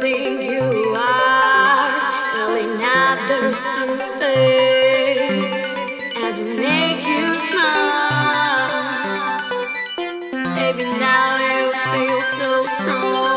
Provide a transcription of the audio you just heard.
think you are, Calling others to pay as it make you smile. Maybe now you feel so strong.